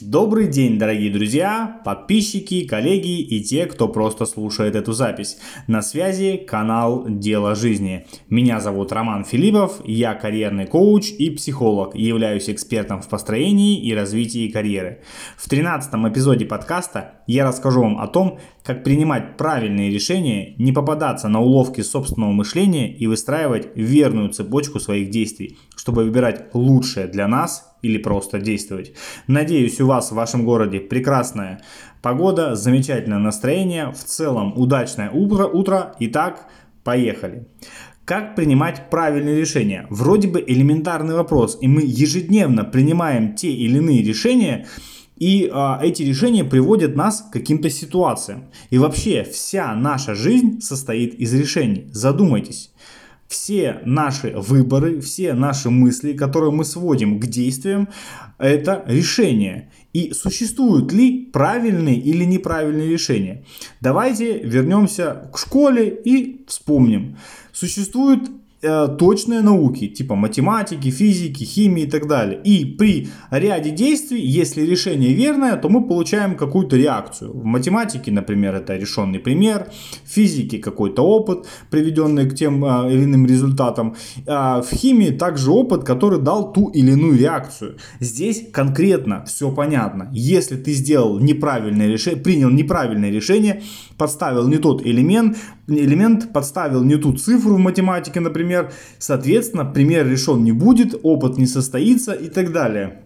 Добрый день, дорогие друзья, подписчики, коллеги и те, кто просто слушает эту запись. На связи канал Дело жизни. Меня зовут Роман Филиппов, я карьерный коуч и психолог, являюсь экспертом в построении и развитии карьеры. В 13 эпизоде подкаста я расскажу вам о том, как принимать правильные решения, не попадаться на уловки собственного мышления и выстраивать верную цепочку своих действий, чтобы выбирать лучшее для нас или просто действовать. Надеюсь, у вас в вашем городе прекрасная погода, замечательное настроение, в целом удачное утро. утро. Итак, поехали. Как принимать правильные решения? Вроде бы элементарный вопрос, и мы ежедневно принимаем те или иные решения, и а, эти решения приводят нас к каким-то ситуациям. И вообще вся наша жизнь состоит из решений. Задумайтесь. Все наши выборы, все наши мысли, которые мы сводим к действиям, это решения. И существуют ли правильные или неправильные решения? Давайте вернемся к школе и вспомним. Существуют Э, точные науки, типа математики, физики, химии и так далее. И при ряде действий, если решение верное, то мы получаем какую-то реакцию. В математике, например, это решенный пример, в физике какой-то опыт, приведенный к тем а, или иным результатам. А в химии также опыт, который дал ту или иную реакцию. Здесь конкретно все понятно. Если ты сделал неправильное решение, принял неправильное решение, подставил не тот элемент, элемент подставил не ту цифру в математике, например, соответственно, пример решен не будет, опыт не состоится и так далее.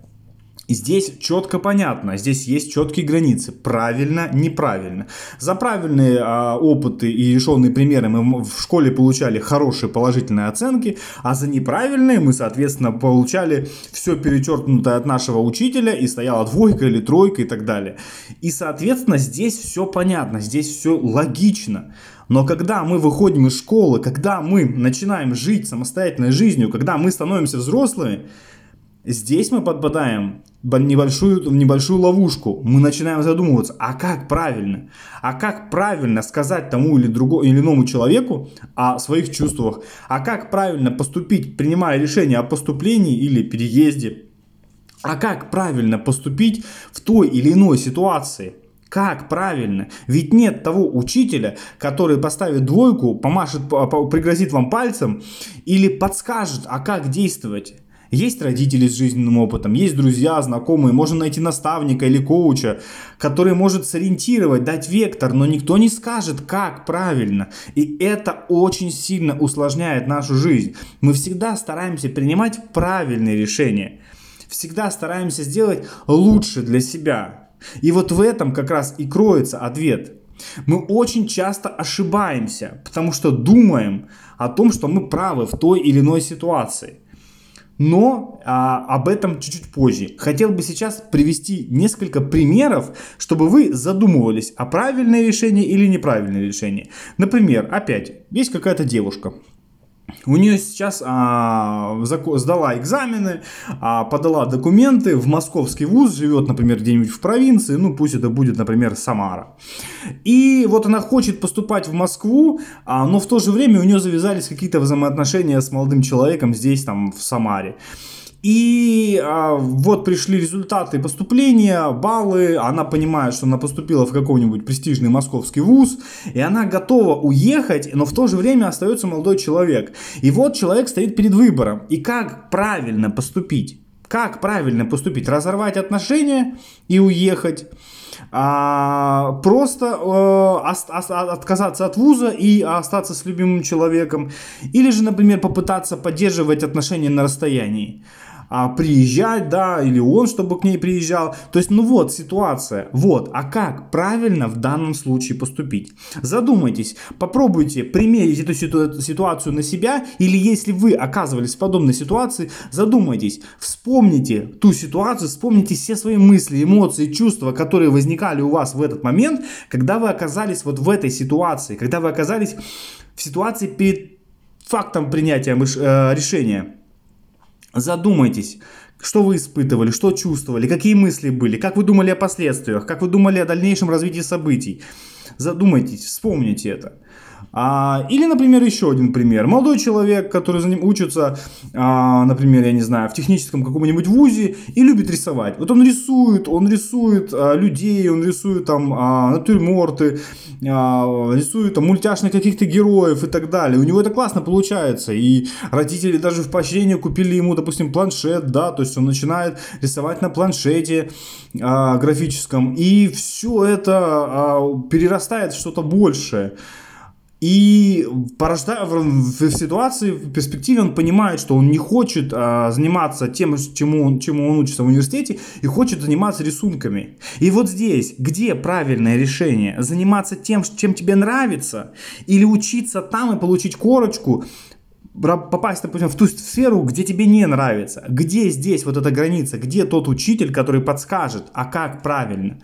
Здесь четко понятно, здесь есть четкие границы, правильно, неправильно. За правильные а, опыты и решенные примеры мы в школе получали хорошие положительные оценки, а за неправильные мы, соответственно, получали все перечеркнутое от нашего учителя и стояла двойка или тройка и так далее. И, соответственно, здесь все понятно, здесь все логично. Но когда мы выходим из школы, когда мы начинаем жить самостоятельной жизнью, когда мы становимся взрослыми, здесь мы подпадаем в небольшую, в небольшую ловушку. Мы начинаем задумываться, а как правильно? А как правильно сказать тому или, другому, или иному человеку о своих чувствах? А как правильно поступить, принимая решение о поступлении или переезде? А как правильно поступить в той или иной ситуации? Как правильно? Ведь нет того учителя, который поставит двойку, помашет, пригрозит вам пальцем или подскажет, а как действовать. Есть родители с жизненным опытом, есть друзья, знакомые, можно найти наставника или коуча, который может сориентировать, дать вектор, но никто не скажет, как правильно. И это очень сильно усложняет нашу жизнь. Мы всегда стараемся принимать правильные решения. Всегда стараемся сделать лучше для себя. И вот в этом как раз и кроется ответ. Мы очень часто ошибаемся, потому что думаем о том, что мы правы в той или иной ситуации. Но а, об этом чуть-чуть позже. Хотел бы сейчас привести несколько примеров, чтобы вы задумывались, о правильное решение или неправильное решение. Например, опять, есть какая-то девушка, у нее сейчас а, сдала экзамены, а, подала документы в московский вуз, живет, например, где-нибудь в провинции, ну пусть это будет, например, Самара. И вот она хочет поступать в Москву, а, но в то же время у нее завязались какие-то взаимоотношения с молодым человеком здесь, там, в Самаре. И а, вот пришли результаты поступления, баллы. Она понимает, что она поступила в какой-нибудь престижный московский вуз. И она готова уехать, но в то же время остается молодой человек. И вот человек стоит перед выбором. И как правильно поступить? Как правильно поступить? Разорвать отношения и уехать? а, просто э, отказаться от вуза и остаться с любимым человеком, или же, например, попытаться поддерживать отношения на расстоянии а, приезжать, да, или он, чтобы к ней приезжал. То есть, ну вот ситуация, вот, а как правильно в данном случае поступить? Задумайтесь, попробуйте примерить эту ситуацию на себя, или если вы оказывались в подобной ситуации, задумайтесь, вспомните ту ситуацию, вспомните все свои мысли, эмоции, чувства, которые возникали у вас в этот момент, когда вы оказались вот в этой ситуации, когда вы оказались в ситуации перед фактом принятия э, решения. Задумайтесь, что вы испытывали, что чувствовали, какие мысли были, как вы думали о последствиях, как вы думали о дальнейшем развитии событий. Задумайтесь, вспомните это. А, или, например, еще один пример. Молодой человек, который за ним учится, а, например, я не знаю, в техническом каком-нибудь вузе и любит рисовать. Вот он рисует, он рисует а, людей, он рисует там а, натюрморты, а, рисует там мультяшных каких-то героев и так далее. У него это классно получается. И родители даже в поощрение купили ему, допустим, планшет, да, то есть он начинает рисовать на планшете а, графическом. И все это а, перерастает в что-то большее. И порождая в, в ситуации, в перспективе он понимает, что он не хочет а, заниматься тем, чему он, чему он учится в университете, и хочет заниматься рисунками. И вот здесь, где правильное решение? Заниматься тем, чем тебе нравится, или учиться там и получить корочку, попасть, допустим, в ту сферу, где тебе не нравится. Где здесь вот эта граница? Где тот учитель, который подскажет, а как правильно?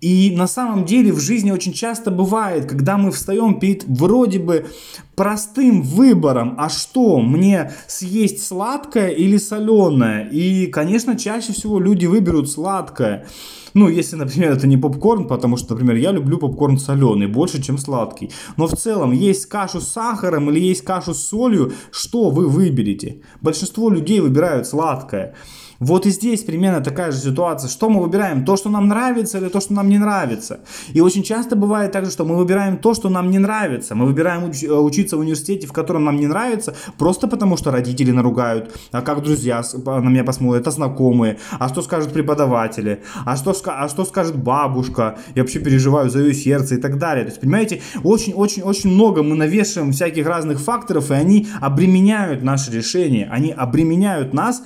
И на самом деле в жизни очень часто бывает, когда мы встаем перед вроде бы простым выбором, а что, мне съесть сладкое или соленое? И, конечно, чаще всего люди выберут сладкое. Ну, если, например, это не попкорн, потому что, например, я люблю попкорн соленый больше, чем сладкий. Но в целом, есть кашу с сахаром или есть кашу с солью, что вы выберете? Большинство людей выбирают сладкое. Вот и здесь примерно такая же ситуация. Что мы выбираем? То, что нам нравится или то, что нам не нравится? И очень часто бывает так, что мы выбираем то, что нам не нравится. Мы выбираем уч- э, учиться в университете, в котором нам не нравится, просто потому что родители наругают, а как друзья на меня посмотрят, а знакомые, а что скажут преподаватели, а что, а что скажет бабушка, я вообще переживаю за ее сердце и так далее. То есть, понимаете, очень-очень-очень много мы навешиваем всяких разных факторов, и они обременяют наши решения, они обременяют нас,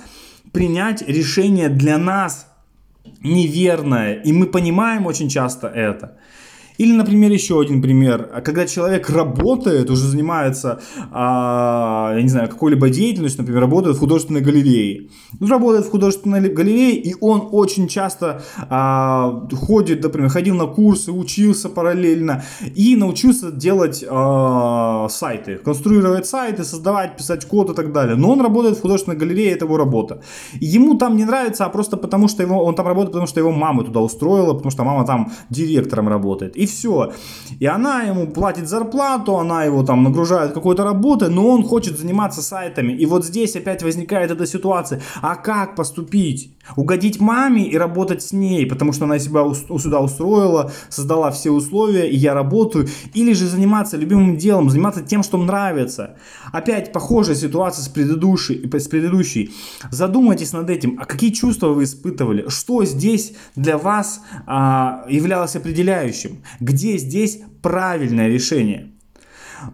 принять решение для нас неверное. И мы понимаем очень часто это. Или, например, еще один пример. Когда человек работает, уже занимается, а, я не знаю, какой-либо деятельностью, например, работает в художественной галерее. Ну, работает в художественной галерее, и он очень часто а, ходит, например, ходил на курсы, учился параллельно и научился делать а, сайты, конструировать сайты, создавать, писать код и так далее. Но он работает в художественной галерее, это его работа. Ему там не нравится, а просто потому, что его, он там работает, потому что его мама туда устроила, потому что мама там директором работает. И все. И она ему платит зарплату, она его там нагружает какой-то работой, но он хочет заниматься сайтами. И вот здесь опять возникает эта ситуация. А как поступить? Угодить маме и работать с ней, потому что она себя сюда устроила, создала все условия, и я работаю. Или же заниматься любимым делом, заниматься тем, что нравится. Опять похожая ситуация с предыдущей. С предыдущей. Задумайтесь над этим, а какие чувства вы испытывали? Что здесь для вас а, являлось определяющим? Где здесь правильное решение?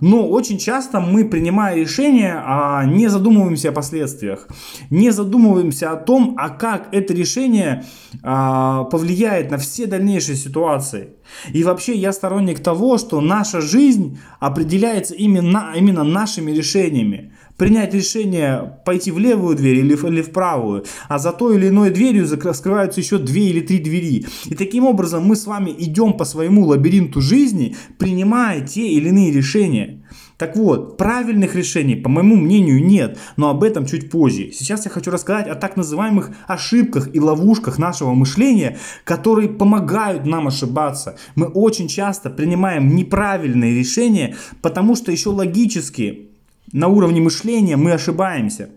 Но очень часто мы, принимая решение, а, не задумываемся о последствиях, не задумываемся о том, а как это решение а, повлияет на все дальнейшие ситуации. И вообще я сторонник того, что наша жизнь определяется именно, именно нашими решениями принять решение пойти в левую дверь или в, или в правую, а за той или иной дверью скрываются еще две или три двери. И таким образом мы с вами идем по своему лабиринту жизни, принимая те или иные решения. Так вот, правильных решений, по моему мнению, нет, но об этом чуть позже. Сейчас я хочу рассказать о так называемых ошибках и ловушках нашего мышления, которые помогают нам ошибаться. Мы очень часто принимаем неправильные решения, потому что еще логически на уровне мышления мы ошибаемся.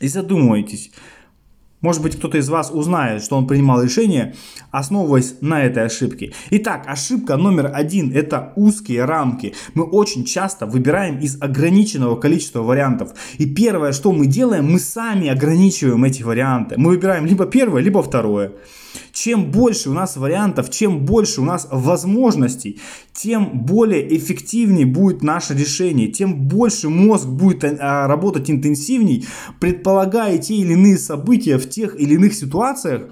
И задумайтесь, может быть, кто-то из вас узнает, что он принимал решение, основываясь на этой ошибке. Итак, ошибка номер один – это узкие рамки. Мы очень часто выбираем из ограниченного количества вариантов. И первое, что мы делаем, мы сами ограничиваем эти варианты. Мы выбираем либо первое, либо второе. Чем больше у нас вариантов, чем больше у нас возможностей, тем более эффективнее будет наше решение, тем больше мозг будет а, работать интенсивней, предполагая те или иные события в тех или иных ситуациях,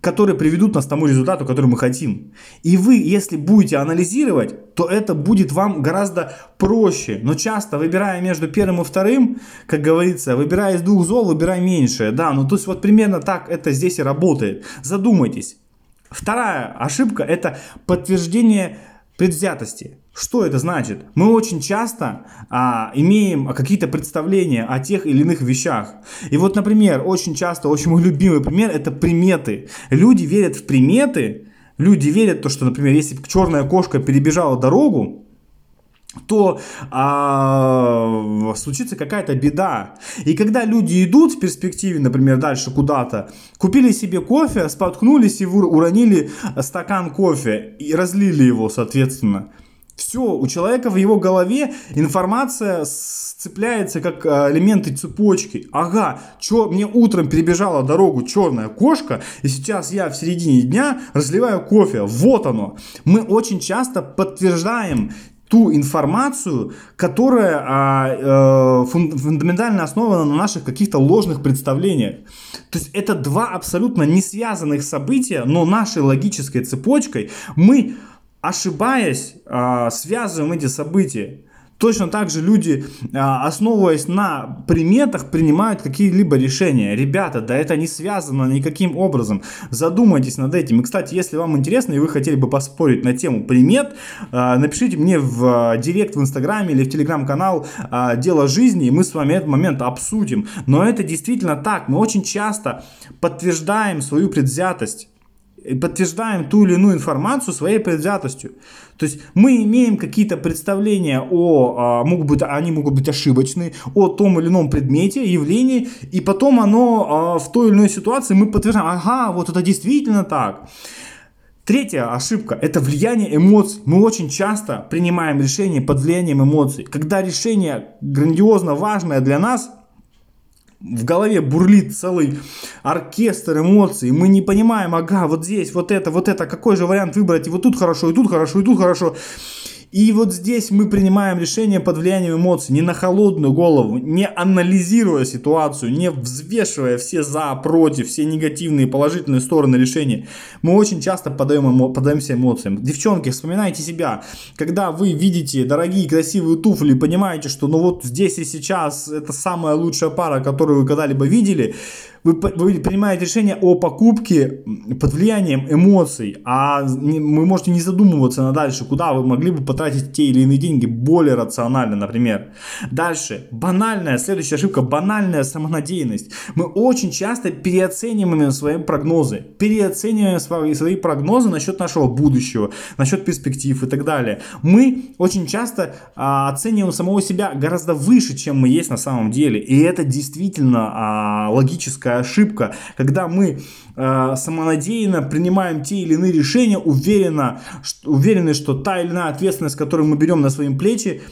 которые приведут нас к тому результату, который мы хотим. И вы, если будете анализировать, то это будет вам гораздо проще. Но часто, выбирая между первым и вторым, как говорится, выбирая из двух зол, выбирай меньшее. Да, ну то есть вот примерно так это здесь и работает. Задумайтесь. Вторая ошибка – это подтверждение предвзятости. Что это значит? Мы очень часто а, имеем какие-то представления о тех или иных вещах. И вот, например, очень часто, очень мой любимый пример это приметы. Люди верят в приметы, люди верят в то, что, например, если черная кошка перебежала дорогу, то а, случится какая-то беда. И когда люди идут в перспективе, например, дальше куда-то, купили себе кофе, споткнулись и уронили стакан кофе и разлили его, соответственно. Все, у человека в его голове информация сцепляется как а, элементы цепочки. Ага, чё, мне утром перебежала дорогу черная кошка, и сейчас я в середине дня разливаю кофе. Вот оно. Мы очень часто подтверждаем ту информацию, которая а, э, фундаментально основана на наших каких-то ложных представлениях. То есть это два абсолютно не связанных события, но нашей логической цепочкой мы, ошибаясь, э, связываем эти события. Точно так же люди, а, основываясь на приметах, принимают какие-либо решения. Ребята, да это не связано никаким образом. Задумайтесь над этим. И, кстати, если вам интересно и вы хотели бы поспорить на тему примет, а, напишите мне в а, директ в Инстаграме или в Телеграм-канал «Дело жизни», и мы с вами этот момент обсудим. Но это действительно так. Мы очень часто подтверждаем свою предвзятость подтверждаем ту или иную информацию своей предвзятостью. То есть мы имеем какие-то представления о, а, могут быть, они могут быть ошибочны, о том или ином предмете, явлении, и потом оно а, в той или иной ситуации мы подтверждаем, ага, вот это действительно так. Третья ошибка – это влияние эмоций. Мы очень часто принимаем решения под влиянием эмоций. Когда решение грандиозно важное для нас, в голове бурлит целый оркестр эмоций, мы не понимаем, ага, вот здесь, вот это, вот это, какой же вариант выбрать, и вот тут хорошо, и тут хорошо, и тут хорошо. И вот здесь мы принимаем решение под влиянием эмоций, не на холодную голову, не анализируя ситуацию, не взвешивая все за, против, все негативные положительные стороны решения. Мы очень часто подаем эмо, подаемся эмоциям. Девчонки, вспоминайте себя. Когда вы видите дорогие красивые туфли понимаете, что ну вот здесь и сейчас это самая лучшая пара, которую вы когда-либо видели, вы, вы принимаете решение о покупке под влиянием эмоций, а не, вы можете не задумываться на дальше, куда вы могли бы потратить те или иные деньги более рационально, например. Дальше, банальная, следующая ошибка, банальная самонадеянность. Мы очень часто переоцениваем свои прогнозы, переоцениваем свои, свои прогнозы насчет нашего будущего, насчет перспектив и так далее. Мы очень часто а, оцениваем самого себя гораздо выше, чем мы есть на самом деле, и это действительно а, логическое критическая ошибка, когда мы э, самонадеянно принимаем те или иные решения, уверенно, что, уверены, что та или иная ответственность, которую мы берем на свои плечи,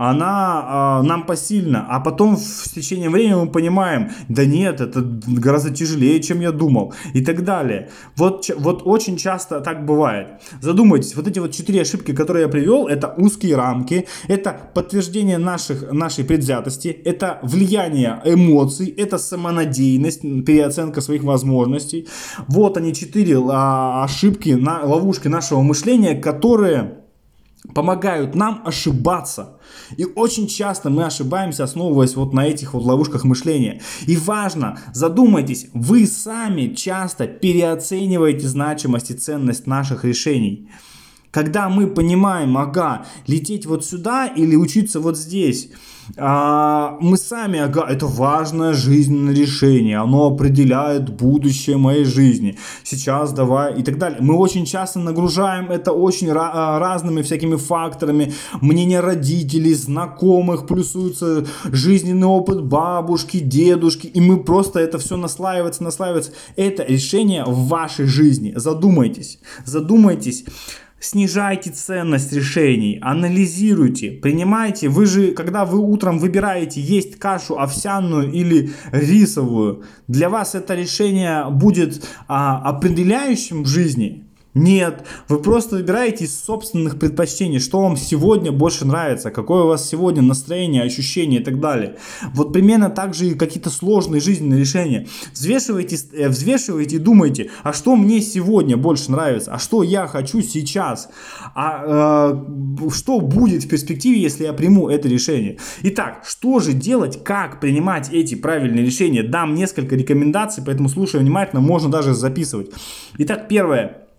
она э, нам посильна, а потом в течение времени мы понимаем, да нет, это гораздо тяжелее, чем я думал, и так далее. Вот, вот очень часто так бывает. Задумайтесь, вот эти вот четыре ошибки, которые я привел, это узкие рамки, это подтверждение наших, нашей предвзятости, это влияние эмоций, это самонадеянность, переоценка своих возможностей. Вот они четыре а, ошибки, на, ловушки нашего мышления, которые помогают нам ошибаться. И очень часто мы ошибаемся, основываясь вот на этих вот ловушках мышления. И важно, задумайтесь, вы сами часто переоцениваете значимость и ценность наших решений. Когда мы понимаем, ага, лететь вот сюда или учиться вот здесь, а, мы сами, ага, это важное жизненное решение, оно определяет будущее моей жизни. Сейчас давай и так далее. Мы очень часто нагружаем это очень ra- разными всякими факторами. Мнение родителей, знакомых, плюсуется жизненный опыт бабушки, дедушки, и мы просто это все наслаивается, наслаивается. Это решение в вашей жизни. Задумайтесь, задумайтесь. Снижайте ценность решений, анализируйте, принимайте. Вы же, когда вы утром выбираете есть кашу овсяную или рисовую, для вас это решение будет а, определяющим в жизни. Нет, вы просто выбираете из собственных предпочтений, что вам сегодня больше нравится, какое у вас сегодня настроение, ощущение и так далее. Вот примерно так же и какие-то сложные жизненные решения. Взвешивайте, э, взвешивайте и думайте, а что мне сегодня больше нравится, а что я хочу сейчас, а э, что будет в перспективе, если я приму это решение. Итак, что же делать, как принимать эти правильные решения? Дам несколько рекомендаций, поэтому слушай внимательно, можно даже записывать. Итак, первое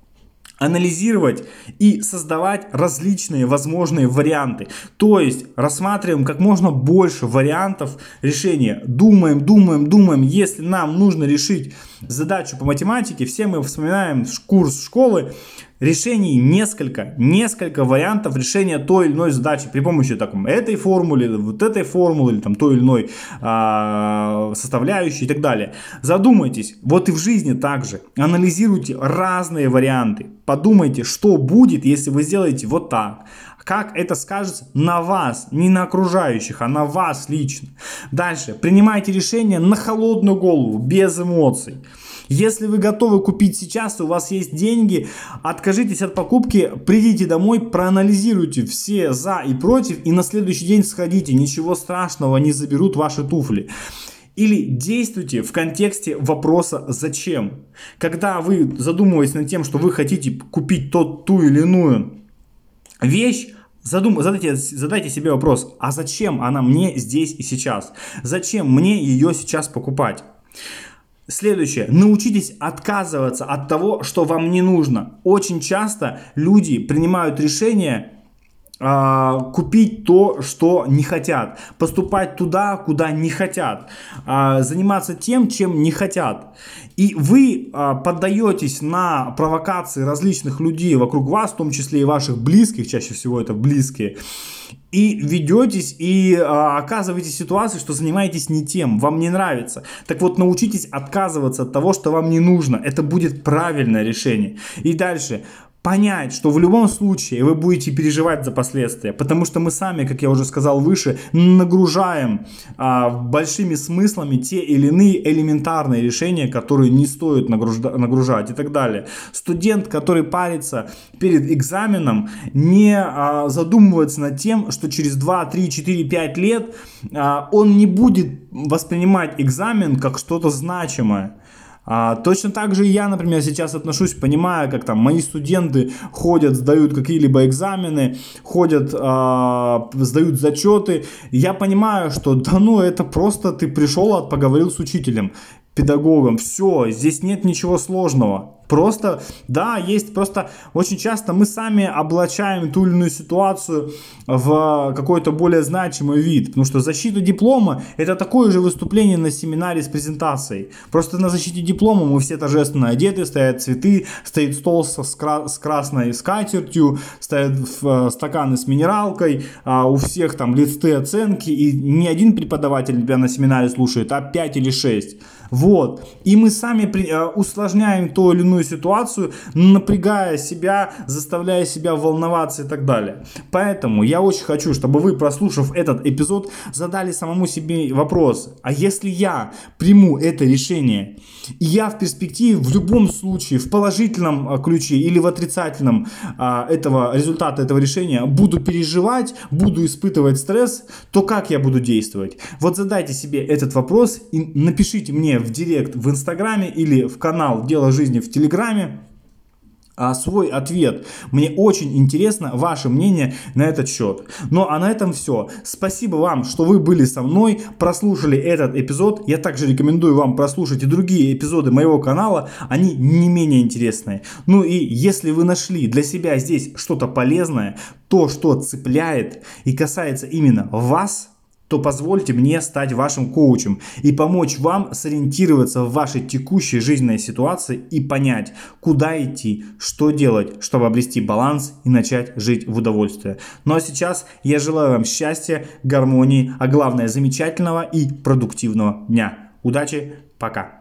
анализировать и создавать различные возможные варианты. То есть рассматриваем как можно больше вариантов решения. Думаем, думаем, думаем. Если нам нужно решить задачу по математике, все мы вспоминаем курс школы, решений несколько, несколько вариантов решения той или иной задачи при помощи так, этой формулы, вот этой формулы, или там той или иной а, составляющей и так далее. Задумайтесь, вот и в жизни также. Анализируйте разные варианты. Подумайте, что будет, если вы сделаете вот так. Как это скажется на вас, не на окружающих, а на вас лично. Дальше. Принимайте решение на холодную голову, без эмоций. Если вы готовы купить сейчас, у вас есть деньги, откажитесь от покупки, придите домой, проанализируйте все за и против и на следующий день сходите. Ничего страшного, не заберут ваши туфли. Или действуйте в контексте вопроса «зачем?». Когда вы задумываетесь над тем, что вы хотите купить тот, ту или иную вещь, Задум, задайте, задайте себе вопрос, а зачем она мне здесь и сейчас? Зачем мне ее сейчас покупать? Следующее. Научитесь отказываться от того, что вам не нужно. Очень часто люди принимают решение а, купить то, что не хотят, поступать туда, куда не хотят, а, заниматься тем, чем не хотят. И вы а, поддаетесь на провокации различных людей вокруг вас, в том числе и ваших близких, чаще всего это близкие, и ведетесь и а, оказываетесь в ситуации, что занимаетесь не тем, вам не нравится. Так вот, научитесь отказываться от того, что вам не нужно. Это будет правильное решение. И дальше понять, что в любом случае вы будете переживать за последствия, потому что мы сами, как я уже сказал выше, нагружаем а, большими смыслами те или иные элементарные решения, которые не стоит нагружда- нагружать и так далее. Студент, который парится перед экзаменом, не а, задумывается над тем, что через 2, 3, 4, 5 лет а, он не будет воспринимать экзамен как что-то значимое. А, точно так же я, например, сейчас отношусь, понимая, как там мои студенты ходят, сдают какие-либо экзамены, ходят, а, сдают зачеты. Я понимаю, что да ну это просто ты пришел, поговорил с учителем, педагогом. Все, здесь нет ничего сложного. Просто, да, есть просто очень часто мы сами облачаем ту или иную ситуацию в какой-то более значимый вид. Потому что защита диплома это такое же выступление на семинаре с презентацией. Просто на защите диплома мы все торжественно одеты, стоят цветы, стоит стол с, кра- с красной скатертью, стоят э, стаканы с минералкой, а у всех там листы оценки, и ни один преподаватель тебя на семинаре слушает, а 5 или 6. Вот. И мы сами при, э, усложняем ту или иную ситуацию, напрягая себя, заставляя себя волноваться и так далее. Поэтому я очень хочу, чтобы вы, прослушав этот эпизод, задали самому себе вопрос, а если я приму это решение, и я в перспективе в любом случае, в положительном э, ключе или в отрицательном а, этого результата этого решения буду переживать, буду испытывать стресс, то как я буду действовать? Вот задайте себе этот вопрос и напишите мне в директ в Инстаграме или в канал Дело жизни в Телеграме а, свой ответ. Мне очень интересно ваше мнение на этот счет. Ну а на этом все. Спасибо вам, что вы были со мной, прослушали этот эпизод. Я также рекомендую вам прослушать и другие эпизоды моего канала. Они не менее интересные. Ну и если вы нашли для себя здесь что-то полезное, то, что цепляет и касается именно вас – то позвольте мне стать вашим коучем и помочь вам сориентироваться в вашей текущей жизненной ситуации и понять, куда идти, что делать, чтобы обрести баланс и начать жить в удовольствие. Ну а сейчас я желаю вам счастья, гармонии, а главное замечательного и продуктивного дня. Удачи, пока!